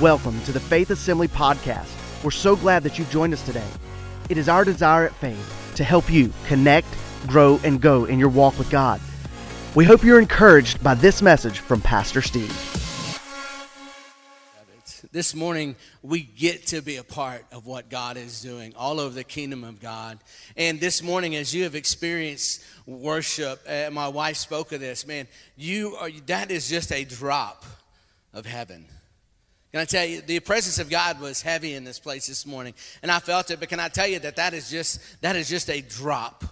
Welcome to the Faith Assembly Podcast. We're so glad that you've joined us today. It is our desire at Faith to help you connect, grow, and go in your walk with God. We hope you're encouraged by this message from Pastor Steve. This morning, we get to be a part of what God is doing all over the kingdom of God. And this morning, as you have experienced worship, uh, my wife spoke of this, man, you are, that is just a drop of heaven. Can I tell you, the presence of God was heavy in this place this morning, and I felt it. But can I tell you that that is just that is just a drop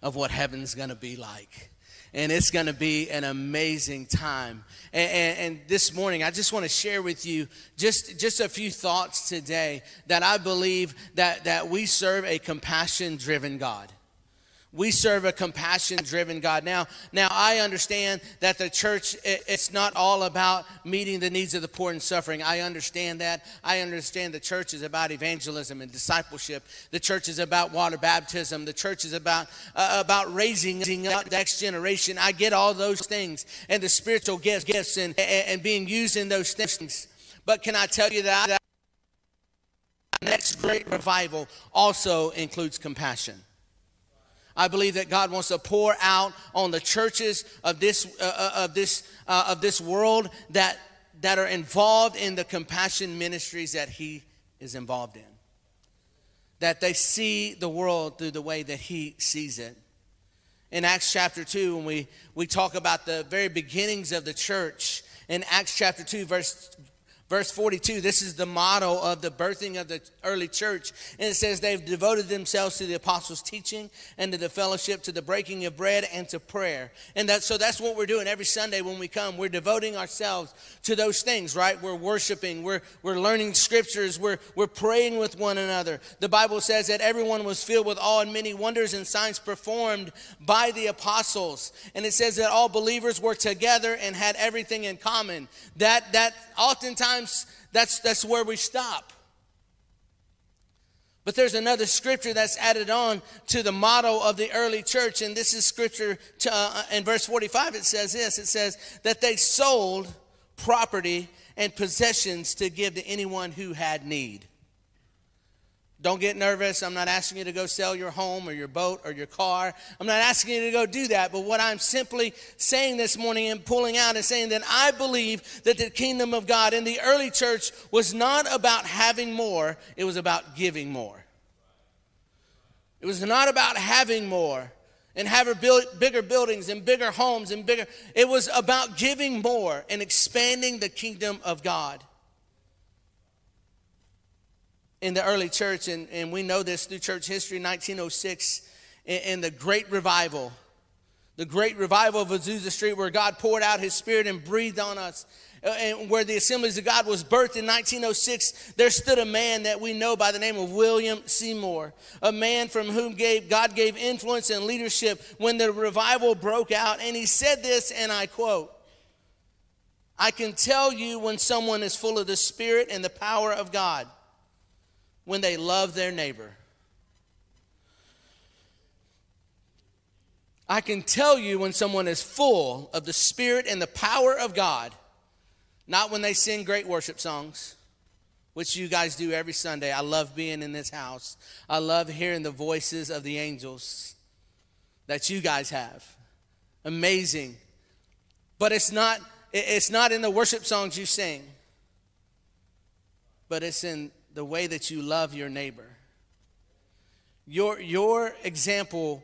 of what heaven's going to be like, and it's going to be an amazing time. And, and, and this morning, I just want to share with you just just a few thoughts today that I believe that that we serve a compassion-driven God. We serve a compassion driven God. Now, now I understand that the church it's not all about meeting the needs of the poor and suffering. I understand that. I understand the church is about evangelism and discipleship. The church is about water baptism. The church is about uh, about raising up next generation. I get all those things and the spiritual gifts, gifts and, and, being used in those things. But can I tell you that, that next great revival also includes compassion. I believe that God wants to pour out on the churches of this, uh, uh, of this, uh, of this world that, that are involved in the compassion ministries that He is involved in. That they see the world through the way that He sees it. In Acts chapter 2, when we, we talk about the very beginnings of the church, in Acts chapter 2, verse Verse 42, this is the motto of the birthing of the early church. And it says, They've devoted themselves to the apostles' teaching and to the fellowship, to the breaking of bread, and to prayer. And that, so that's what we're doing every Sunday when we come. We're devoting ourselves to those things, right? We're worshiping, we're, we're learning scriptures, we're, we're praying with one another. The Bible says that everyone was filled with awe and many wonders and signs performed by the apostles. And it says that all believers were together and had everything in common. That, that oftentimes sometimes that's, that's where we stop. But there's another scripture that's added on to the motto of the early church, and this is scripture to, uh, in verse 45. It says this it says that they sold property and possessions to give to anyone who had need. Don't get nervous. I'm not asking you to go sell your home or your boat or your car. I'm not asking you to go do that. But what I'm simply saying this morning and pulling out is saying that I believe that the kingdom of God in the early church was not about having more, it was about giving more. It was not about having more and having bigger buildings and bigger homes and bigger. It was about giving more and expanding the kingdom of God in the early church, and, and we know this through church history, 1906, in, the Great Revival. The great revival of Azusa Street, where God poured out his spirit and breathed on us, uh, and where the Assemblies of God was birthed in 1906, there stood a man that we know by the name of William Seymour, a man from whom gave, God gave influence and leadership when the revival broke out. And he said this, and I quote I can tell you when someone is full of the Spirit and the power of God when they love their neighbor. I can tell you when someone is full of the Spirit and the power of God, not when they sing great worship songs, which you guys do every Sunday. I love being in this house. I love hearing the voices of the angels that you guys have. Amazing. But it's not it's not in the worship songs you sing. But it's in the way that you love your neighbor. Your, your example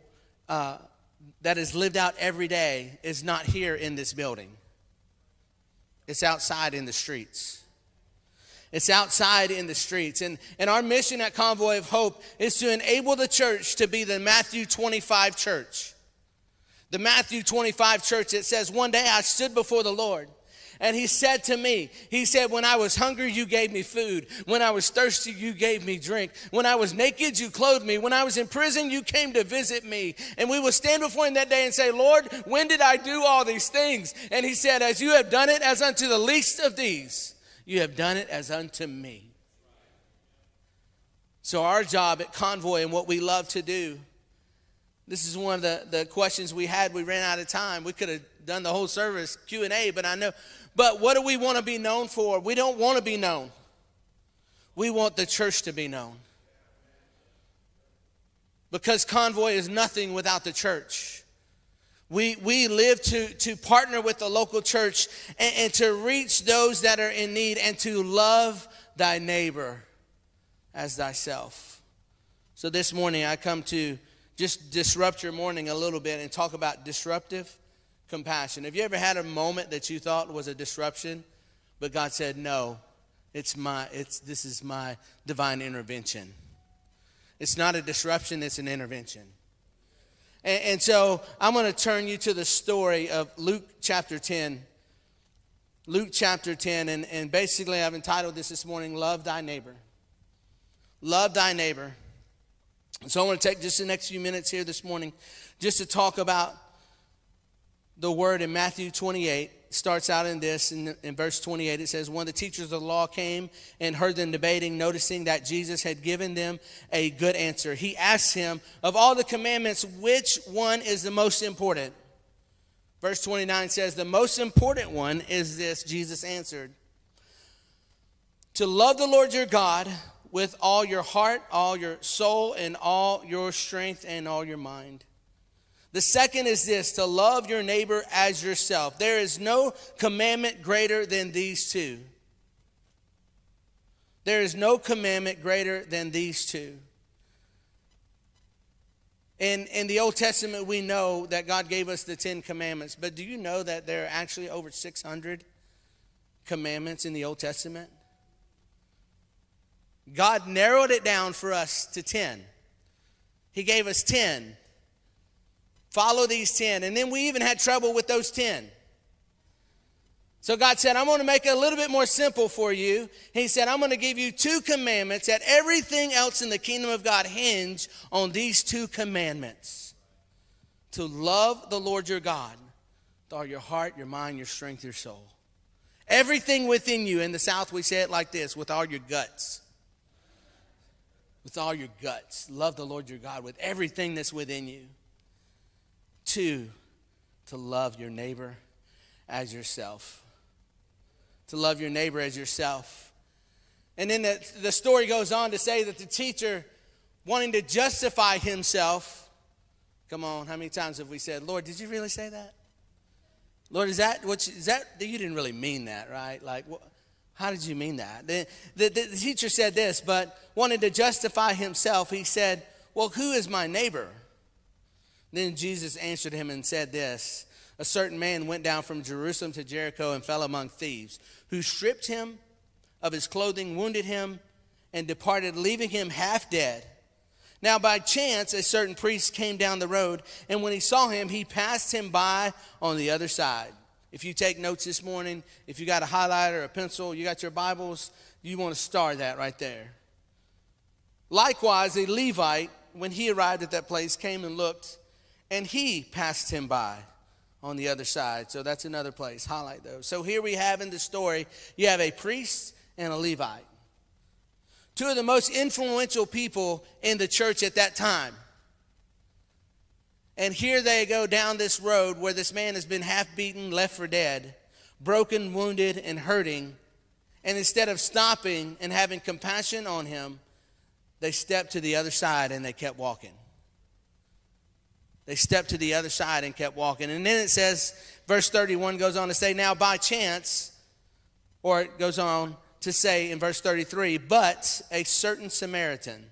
uh, that is lived out every day is not here in this building, it's outside in the streets. It's outside in the streets. And, and our mission at Convoy of Hope is to enable the church to be the Matthew 25 church. The Matthew 25 church, it says, One day I stood before the Lord and he said to me, He said, When I was hungry, you gave me food. When I was thirsty, you gave me drink. When I was naked, you clothed me. When I was in prison, you came to visit me. And we will stand before him that day and say, Lord, when did I do all these things? And he said, As you have done it as unto the least of these, you have done it as unto me. So, our job at Convoy and what we love to do, this is one of the, the questions we had. We ran out of time. We could have done the whole service Q&A, but I know. But what do we want to be known for? We don't want to be known. We want the church to be known. Because Convoy is nothing without the church. We, we live to, to partner with the local church and, and to reach those that are in need and to love thy neighbor as thyself. So this morning I come to just disrupt your morning a little bit and talk about disruptive compassion. Have you ever had a moment that you thought was a disruption, but God said, "No, it's my it's this is my divine intervention." It's not a disruption, it's an intervention. And, and so I'm going to turn you to the story of Luke chapter 10. Luke chapter 10, and, and basically I've entitled this this morning, Love Thy Neighbor. Love Thy Neighbor. So I want to take just the next few minutes here this morning just to talk about the word in Matthew 28 starts out in this in, in, verse 28 it says when the teachers of the law came and heard them debating noticing that jesus had given them a good answer he asked him of all the commandments which one is the most important verse 29 says the most important one is this jesus answered to love the lord your god with all your heart all your soul and all your strength and all your mind the second is this to love your neighbor as yourself. There is no commandment greater than these two. There is no commandment greater than these two. In, in the Old Testament, we know that God gave us the Ten Commandments, but do you know that there are actually over 600 commandments in the Old Testament? God narrowed it down for us to 10. He gave us 10. Follow these 10. And then we even had trouble with those 10. So God said, I'm going to make it a little bit more simple for you. He said, I'm going to give you two commandments that everything else in the kingdom of God hinge on these two commandments. To love the Lord your God with all your heart, your mind, your strength, your soul. Everything within you. In the South, we say it like this with all your guts. With all your guts. Love the Lord your God with everything that's within you. Two, to love your neighbor as yourself. To love your neighbor as yourself. And then the, the story goes on to say that the teacher, wanting to justify himself, come on, how many times have we said, Lord, did you really say that? Lord, is that what you, is that you didn't really mean that, right? Like, how did you mean that? The, the, the teacher said this, but wanted to justify himself. He said, Well, who is my neighbor? Then Jesus answered him and said this A certain man went down from Jerusalem to Jericho and fell among thieves, who stripped him of his clothing, wounded him, and departed, leaving him half dead. Now, by chance, a certain priest came down the road, and when he saw him, he passed him by on the other side. If you take notes this morning, if you got a highlighter, a pencil, you got your Bibles, you want to star that right there. Likewise, a Levite, when he arrived at that place, came and looked and he passed him by on the other side. So that's another place. Highlight those. So here we have in the story, you have a priest and a Levite. Two of the most influential people in the church at that time. And here they go down this road where this man has been half beaten, left for dead, broken, wounded, and hurting. And instead of stopping and having compassion on him, they stepped to the other side and they kept walking. They stepped to the other side and kept walking. And then it says, verse 31 goes on to say, Now by chance, or it goes on to say in verse 33, but a certain Samaritan,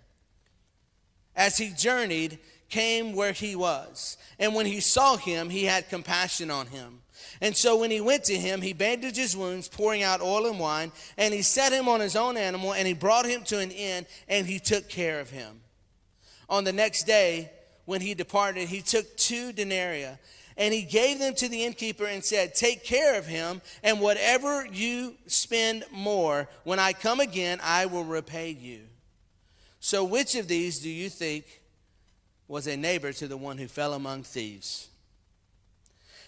as he journeyed, came where he was. And when he saw him, he had compassion on him. And so when he went to him, he bandaged his wounds, pouring out oil and wine, and he set him on his own animal, and he brought him to an inn, and he took care of him. On the next day, when he departed, he took two denarii and he gave them to the innkeeper and said, Take care of him, and whatever you spend more, when I come again, I will repay you. So, which of these do you think was a neighbor to the one who fell among thieves?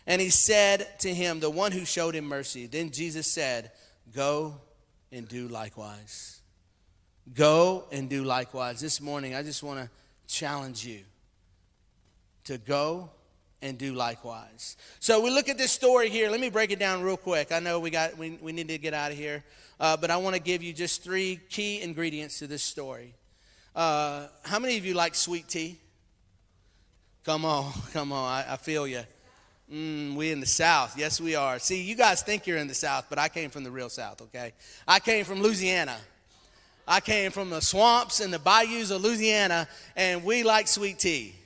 And he said to him, The one who showed him mercy. Then Jesus said, Go and do likewise. Go and do likewise. This morning, I just want to challenge you to go and do likewise. So we look at this story here. Let me break it down real quick. I know we got we, we need to get out of here, uh, but I want to give you just three key ingredients to this story. Uh, how many of you like sweet tea? Come on, come on. I, I feel you. Mm, we in the South. Yes, we are. See, you guys think you're in the South, but I came from the real South, okay? I came from Louisiana. I came from the swamps and the bayous of Louisiana, and we like sweet tea.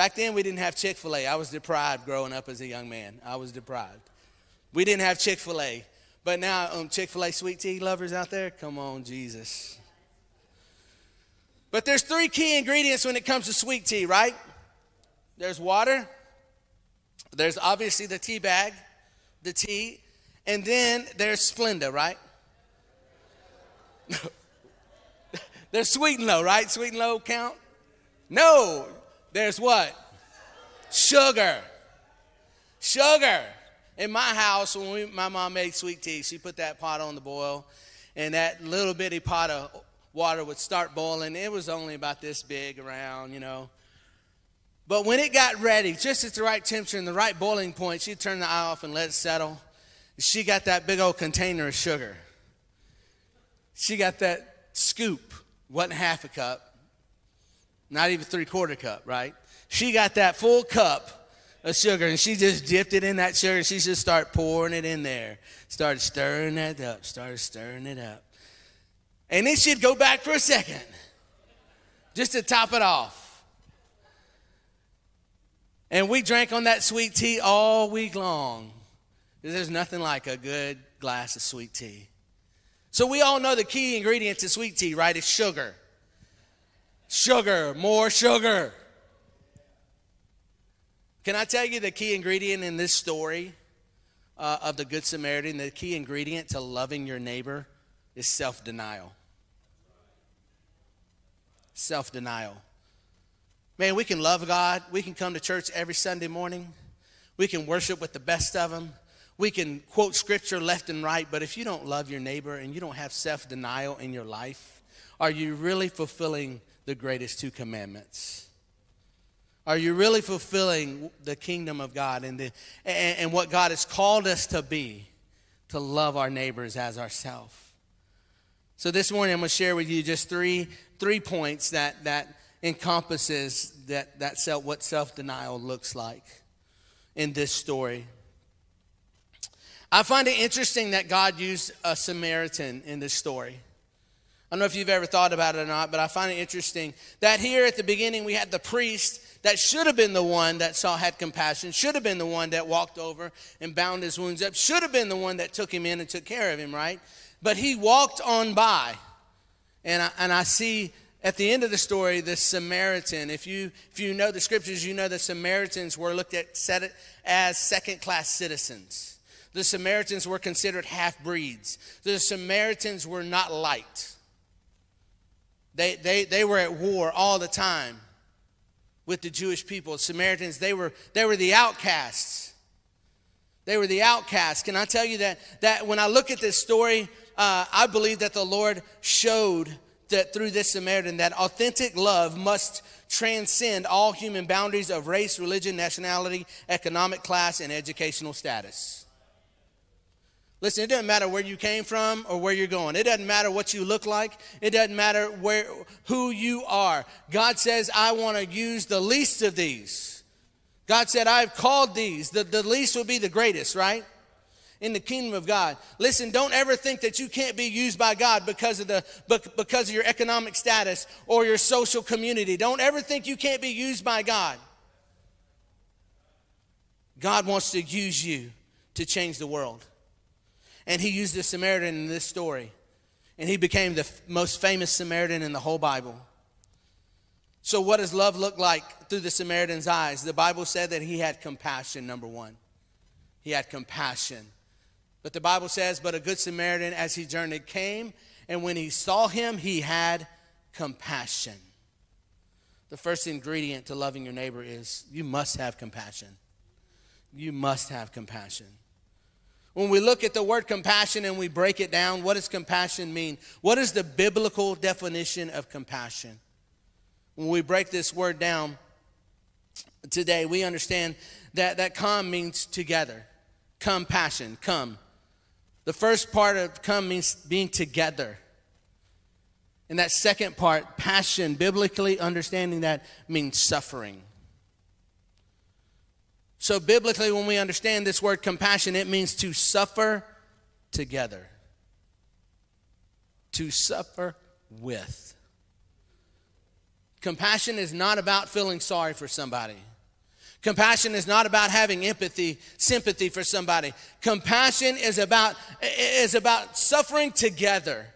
Back then, we didn't have Chick fil A. I was deprived growing up as a young man. I was deprived. We didn't have Chick fil A. But now, um, Chick fil A sweet tea lovers out there, come on, Jesus. But there's three key ingredients when it comes to sweet tea, right? There's water, there's obviously the tea bag, the tea, and then there's Splenda, right? there's sweet and low, right? Sweet and low count? No, there's what? Sugar. Sugar. In my house, when we, my mom made sweet tea, she put that pot on the boil, and that little bitty pot of water would start boiling. It was only about this big around, you know. But when it got ready, just at the right temperature and the right boiling point, she'd turn the eye off and let it settle. She got that big old container of sugar. She got that scoop, wasn't half a cup, not even three quarter cup, right? She got that full cup of sugar and she just dipped it in that sugar. And She just started pouring it in there, started stirring it up, started stirring it up. And then she'd go back for a second just to top it off. And we drank on that sweet tea all week long. There's nothing like a good glass of sweet tea. So we all know the key ingredient to sweet tea, right? It's sugar. Sugar, more sugar. Can I tell you the key ingredient in this story uh, of the Good Samaritan? The key ingredient to loving your neighbor is self denial. Self denial. Man, we can love God. We can come to church every Sunday morning. We can worship with the best of them. We can quote scripture left and right. But if you don't love your neighbor and you don't have self denial in your life, are you really fulfilling the greatest two commandments? Are you really fulfilling the kingdom of God and, the, and, and what God has called us to be, to love our neighbors as ourselves? So this morning I'm going to share with you just three, three points that, that encompasses that, that self, what self-denial looks like in this story. I find it interesting that God used a Samaritan in this story. I don't know if you've ever thought about it or not, but I find it interesting that here at the beginning we had the priest that should have been the one that saw had compassion, should have been the one that walked over and bound his wounds up, should have been the one that took him in and took care of him, right? But he walked on by. And I, and I see at the end of the story, the Samaritan, if you, if you know the scriptures, you know the Samaritans were looked at set as second class citizens. The Samaritans were considered half breeds. The Samaritans were not liked. They, they, they were at war all the time with the Jewish people. Samaritans, they were, they were the outcasts. They were the outcasts. Can I tell you that, that when I look at this story, uh, I believe that the Lord showed that through this Samaritan that authentic love must transcend all human boundaries of race, religion, nationality, economic class, and educational status. Listen, it doesn't matter where you came from or where you're going. It doesn't matter what you look like. It doesn't matter where who you are. God says, I want to use the least of these. God said, I've called these. The, the least will be the greatest, right? in the kingdom of God. Listen, don't ever think that you can't be used by God because of the because of your economic status or your social community. Don't ever think you can't be used by God. God wants to use you to change the world. And he used the Samaritan in this story. And he became the most famous Samaritan in the whole Bible. So, what does love look like through the Samaritan's eyes? The Bible said that he had compassion, number one. He had compassion. But the Bible says, But a good Samaritan, as he journeyed, came, and when he saw him, he had compassion. The first ingredient to loving your neighbor is you must have compassion. You must have compassion. When we look at the word compassion and we break it down, what does compassion mean? What is the biblical definition of compassion? When we break this word down, today, we understand that, that come means together. Compassion, come. The first part of come means being together. And that second part, passion, biblically understanding that means suffering. So, biblically, when we understand this word compassion, it means to suffer together, to suffer with. Compassion is not about feeling sorry for somebody. Compassion is not about having empathy, sympathy for somebody. Compassion is about, is about suffering together.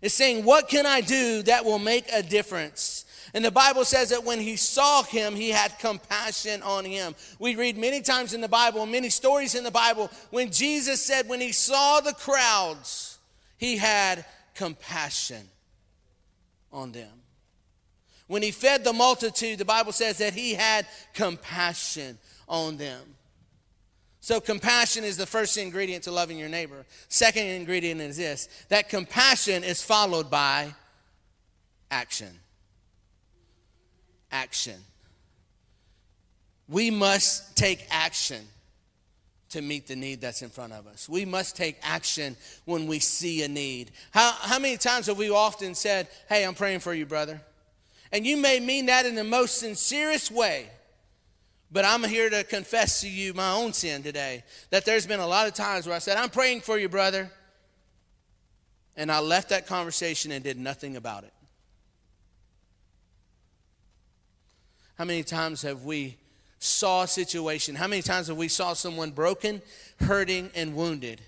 It's saying, What can I do that will make a difference? And the Bible says that when he saw him, he had compassion on him. We read many times in the Bible, many stories in the Bible, when Jesus said, when he saw the crowds, he had compassion on them. When he fed the multitude, the Bible says that he had compassion on them. So, compassion is the first ingredient to loving your neighbor. Second ingredient is this that compassion is followed by action. Action. We must take action to meet the need that's in front of us. We must take action when we see a need. How, how many times have we often said, Hey, I'm praying for you, brother? And you may mean that in the most sincerest way. But I'm here to confess to you my own sin today. That there's been a lot of times where I said, I'm praying for you, brother. And I left that conversation and did nothing about it. How many times have we saw a situation? How many times have we saw someone broken, hurting, and wounded?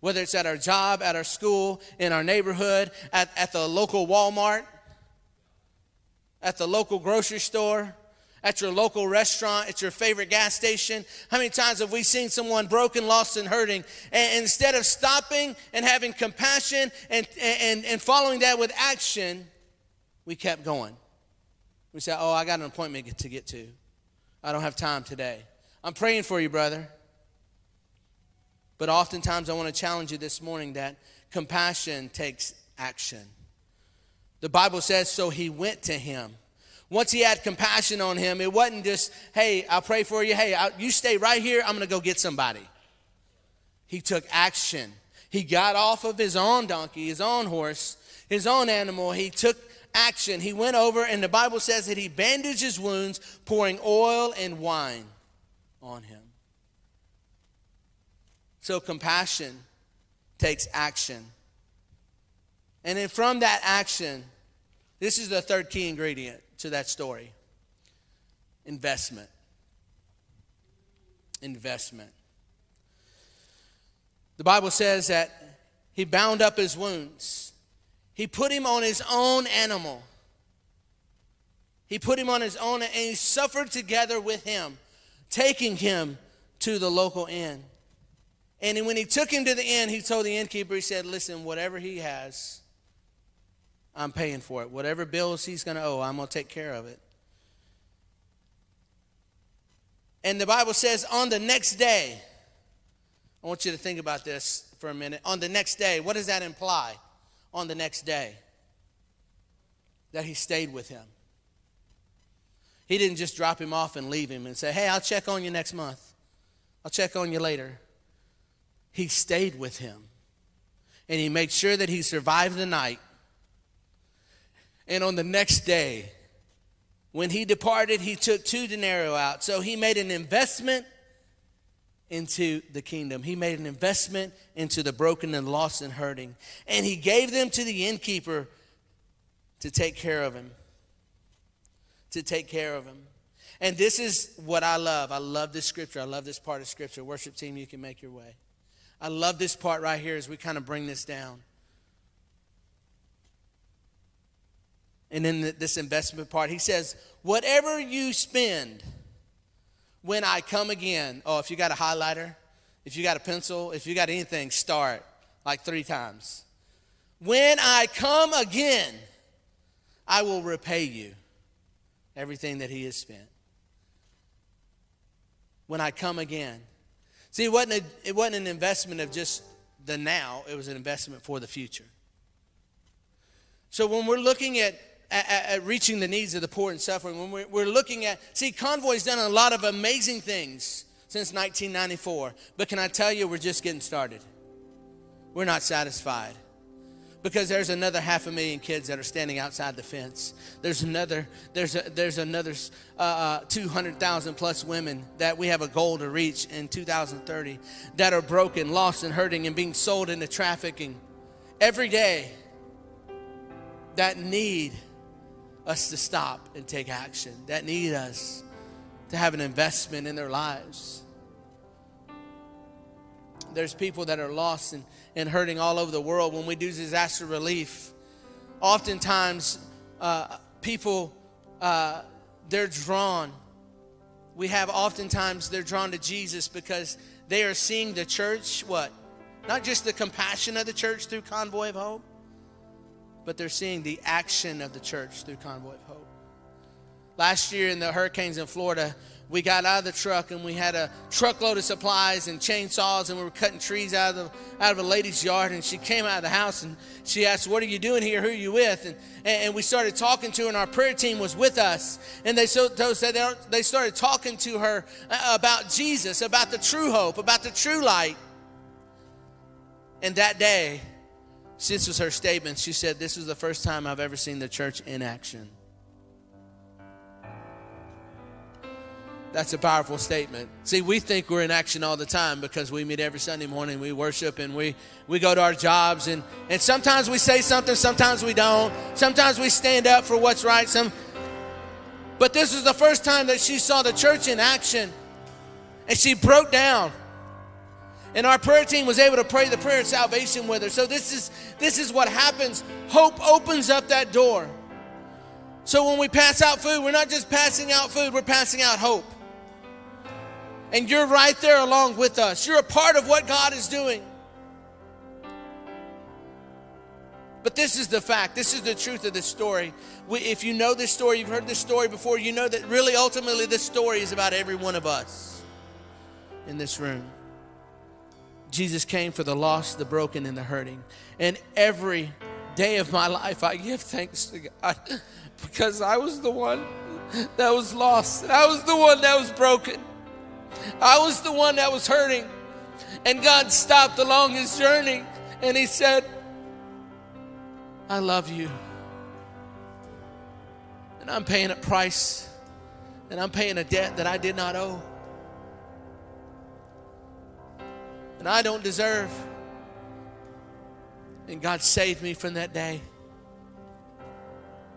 Whether it's at our job, at our school, in our neighborhood, at, at the local Walmart, at the local grocery store, at your local restaurant, at your favorite gas station? How many times have we seen someone broken, lost, and hurting? And instead of stopping and having compassion and, and, and following that with action, we kept going. We say, Oh, I got an appointment to get to. I don't have time today. I'm praying for you, brother. But oftentimes, I want to challenge you this morning that compassion takes action. The Bible says, So he went to him once he had compassion on him, it wasn't just, hey, I'll pray for you. Hey, I, you stay right here. I'm going to go get somebody. He took action. He got off of his own donkey, his own horse, his own animal. He took action. He went over, and the Bible says that he bandaged his wounds, pouring oil and wine on him. So compassion takes action. And then from that action, this is the third key ingredient to that story investment. Investment. The Bible says that he bound up his wounds, he put him on his own animal. He put him on his own and he suffered together with him, taking him to the local inn. And when he took him to the inn, he told the innkeeper, he said, Listen, whatever he has, I'm paying for it. Whatever bills he's going to owe, I'm going to take care of it. And the Bible says on the next day, I want you to think about this for a minute. On the next day, what does that imply? On the next day, that he stayed with him. He didn't just drop him off and leave him and say, Hey, I'll check on you next month. I'll check on you later. He stayed with him. And he made sure that he survived the night and on the next day, when he departed, he took two denarii out. So he made an investment into the kingdom. He made an investment into the broken and lost and hurting. And he gave them to the innkeeper to take care of him. To take care of him. And this is what I love. I love this scripture. I love this part of scripture. Worship team, you can make your way. I love this part right here as we kind of bring this down. and in this investment part, he says, Whatever you spend when I come again, oh, if you got a highlighter, if you got a pencil, if you got anything, start like three times. When I come again, I will repay you everything that he has spent. When I come again. See, it wasn't, a, it wasn't an investment of just the now, it was an investment for the future. So when we're looking at at, at reaching the needs of the poor and suffering, when we're, we're looking at, see, Convoy's done a lot of amazing things since 1994. But can I tell you, we're just getting started. We're not satisfied because there's another half a million kids that are standing outside the fence. There's another, there's a, there's another uh, uh, 200,000 plus women that we have a goal to reach in 2030 that are broken, lost, and hurting, and being sold into trafficking every day. That need us to stop and take action. That need us to have an investment in their lives. There's people that are lost and, and hurting all over the world. When we do disaster relief, oftentimes uh, people, uh, they're drawn. We have oftentimes they're drawn to Jesus because they are seeing the church, what? Not just the compassion of the church through Convoy of Hope, but they're seeing the action of the church through Convoy of Hope. Last year in the hurricanes in Florida, we got out of the truck and we had a truckload of supplies and chainsaws and we were cutting trees out of the, out of a lady's yard and she came out of the house and she asked what are you doing here? Who are you with? And, and we started talking to her and our prayer team was with us. And they so they started talking to her uh, about jesus about the true hope about the true light. And that day this was her statement. She said, This was the first time I've ever seen the church in action. That's a powerful statement. See, we think we're in action all the time because we meet every Sunday morning, we worship, and we, we go to our jobs. And, and sometimes we say something, sometimes we don't. Sometimes we stand up for what's right. Some, but this was the first time that she saw the church in action. And she broke down. And our prayer team was able to pray the prayer of salvation with her. So this is this is what happens. Hope opens up that door. So when we pass out food, we're not just passing out food, we're passing out hope. And you're right there along with us. You're a part of what God is doing. But this is the fact. This is the truth of this story. We, if you know this story, you've heard this story before, you know that really ultimately this story is about every one of us in this room. Jesus came for the lost, the broken, and the hurting. And every day of my life, I give thanks to God because I was the one that was lost, and I was the one that was broken. I was the one that was hurting. And God stopped along his journey and he said, I love you. And I'm paying a price, and I'm paying a debt that I did not owe. And I don't deserve. And God saved me from that day.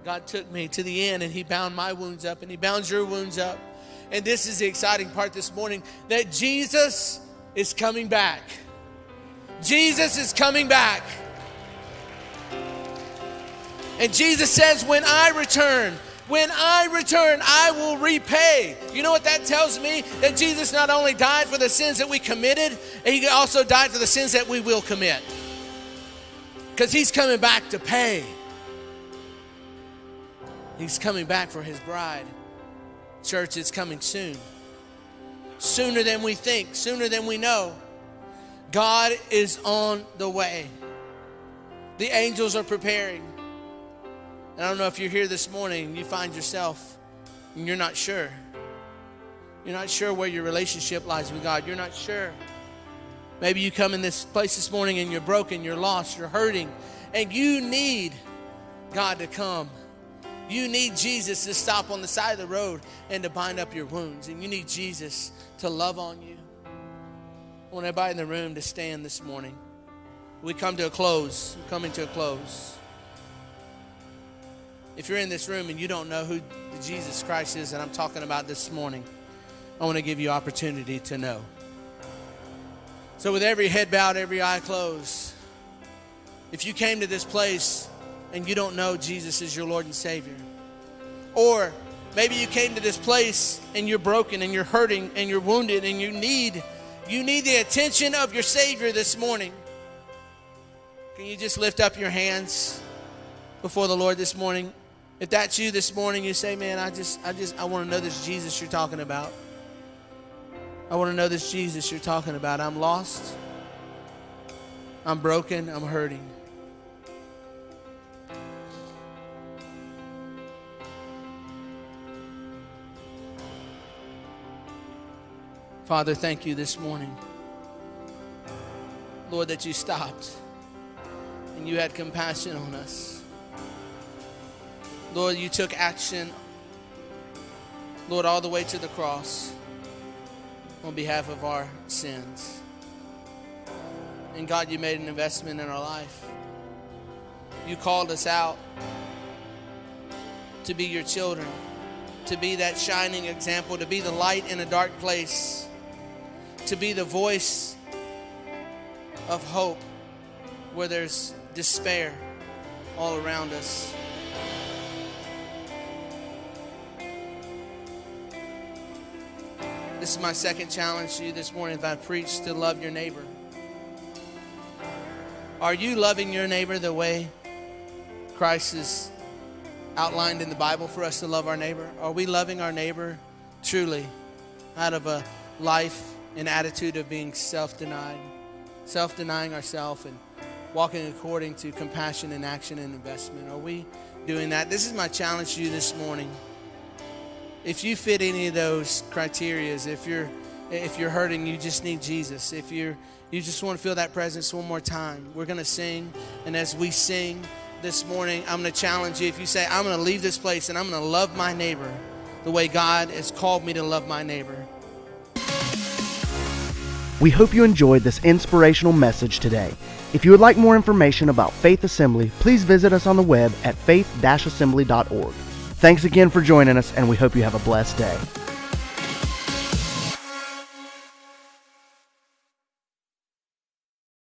God took me to the end and He bound my wounds up and He bound your wounds up. And this is the exciting part this morning that Jesus is coming back. Jesus is coming back. And Jesus says, When I return, when I return, I will repay. You know what that tells me? That Jesus not only died for the sins that we committed, he also died for the sins that we will commit. Because he's coming back to pay. He's coming back for his bride. Church, it's coming soon. Sooner than we think, sooner than we know. God is on the way. The angels are preparing. And I don't know if you're here this morning and you find yourself and you're not sure. You're not sure where your relationship lies with God. You're not sure. Maybe you come in this place this morning and you're broken, you're lost, you're hurting, and you need God to come. You need Jesus to stop on the side of the road and to bind up your wounds. And you need Jesus to love on you. I want everybody in the room to stand this morning. We come to a close. We're coming to a close. If you're in this room and you don't know who Jesus Christ is that I'm talking about this morning, I want to give you opportunity to know. So, with every head bowed, every eye closed, if you came to this place and you don't know Jesus is your Lord and Savior, or maybe you came to this place and you're broken and you're hurting and you're wounded and you need you need the attention of your Savior this morning. Can you just lift up your hands before the Lord this morning? If that's you this morning, you say, man, I just, I just, I want to know this Jesus you're talking about. I want to know this Jesus you're talking about. I'm lost. I'm broken. I'm hurting. Father, thank you this morning. Lord, that you stopped and you had compassion on us. Lord, you took action, Lord, all the way to the cross on behalf of our sins. And God, you made an investment in our life. You called us out to be your children, to be that shining example, to be the light in a dark place, to be the voice of hope where there's despair all around us. This is my second challenge to you this morning if I preach to love your neighbor. Are you loving your neighbor the way Christ has outlined in the Bible for us to love our neighbor? Are we loving our neighbor truly out of a life and attitude of being self denied, self denying ourselves and walking according to compassion and action and investment? Are we doing that? This is my challenge to you this morning. If you fit any of those criterias, if you're if you're hurting, you just need Jesus. If you're you just want to feel that presence one more time, we're to sing. And as we sing this morning, I'm to challenge you. If you say, I'm to leave this place and I'm to love my neighbor the way God has called me to love my neighbor. We hope you enjoyed this inspirational message today. If you would like more information about Faith Assembly, please visit us on the web at faith-assembly.org. Thanks again for joining us, and we hope you have a blessed day.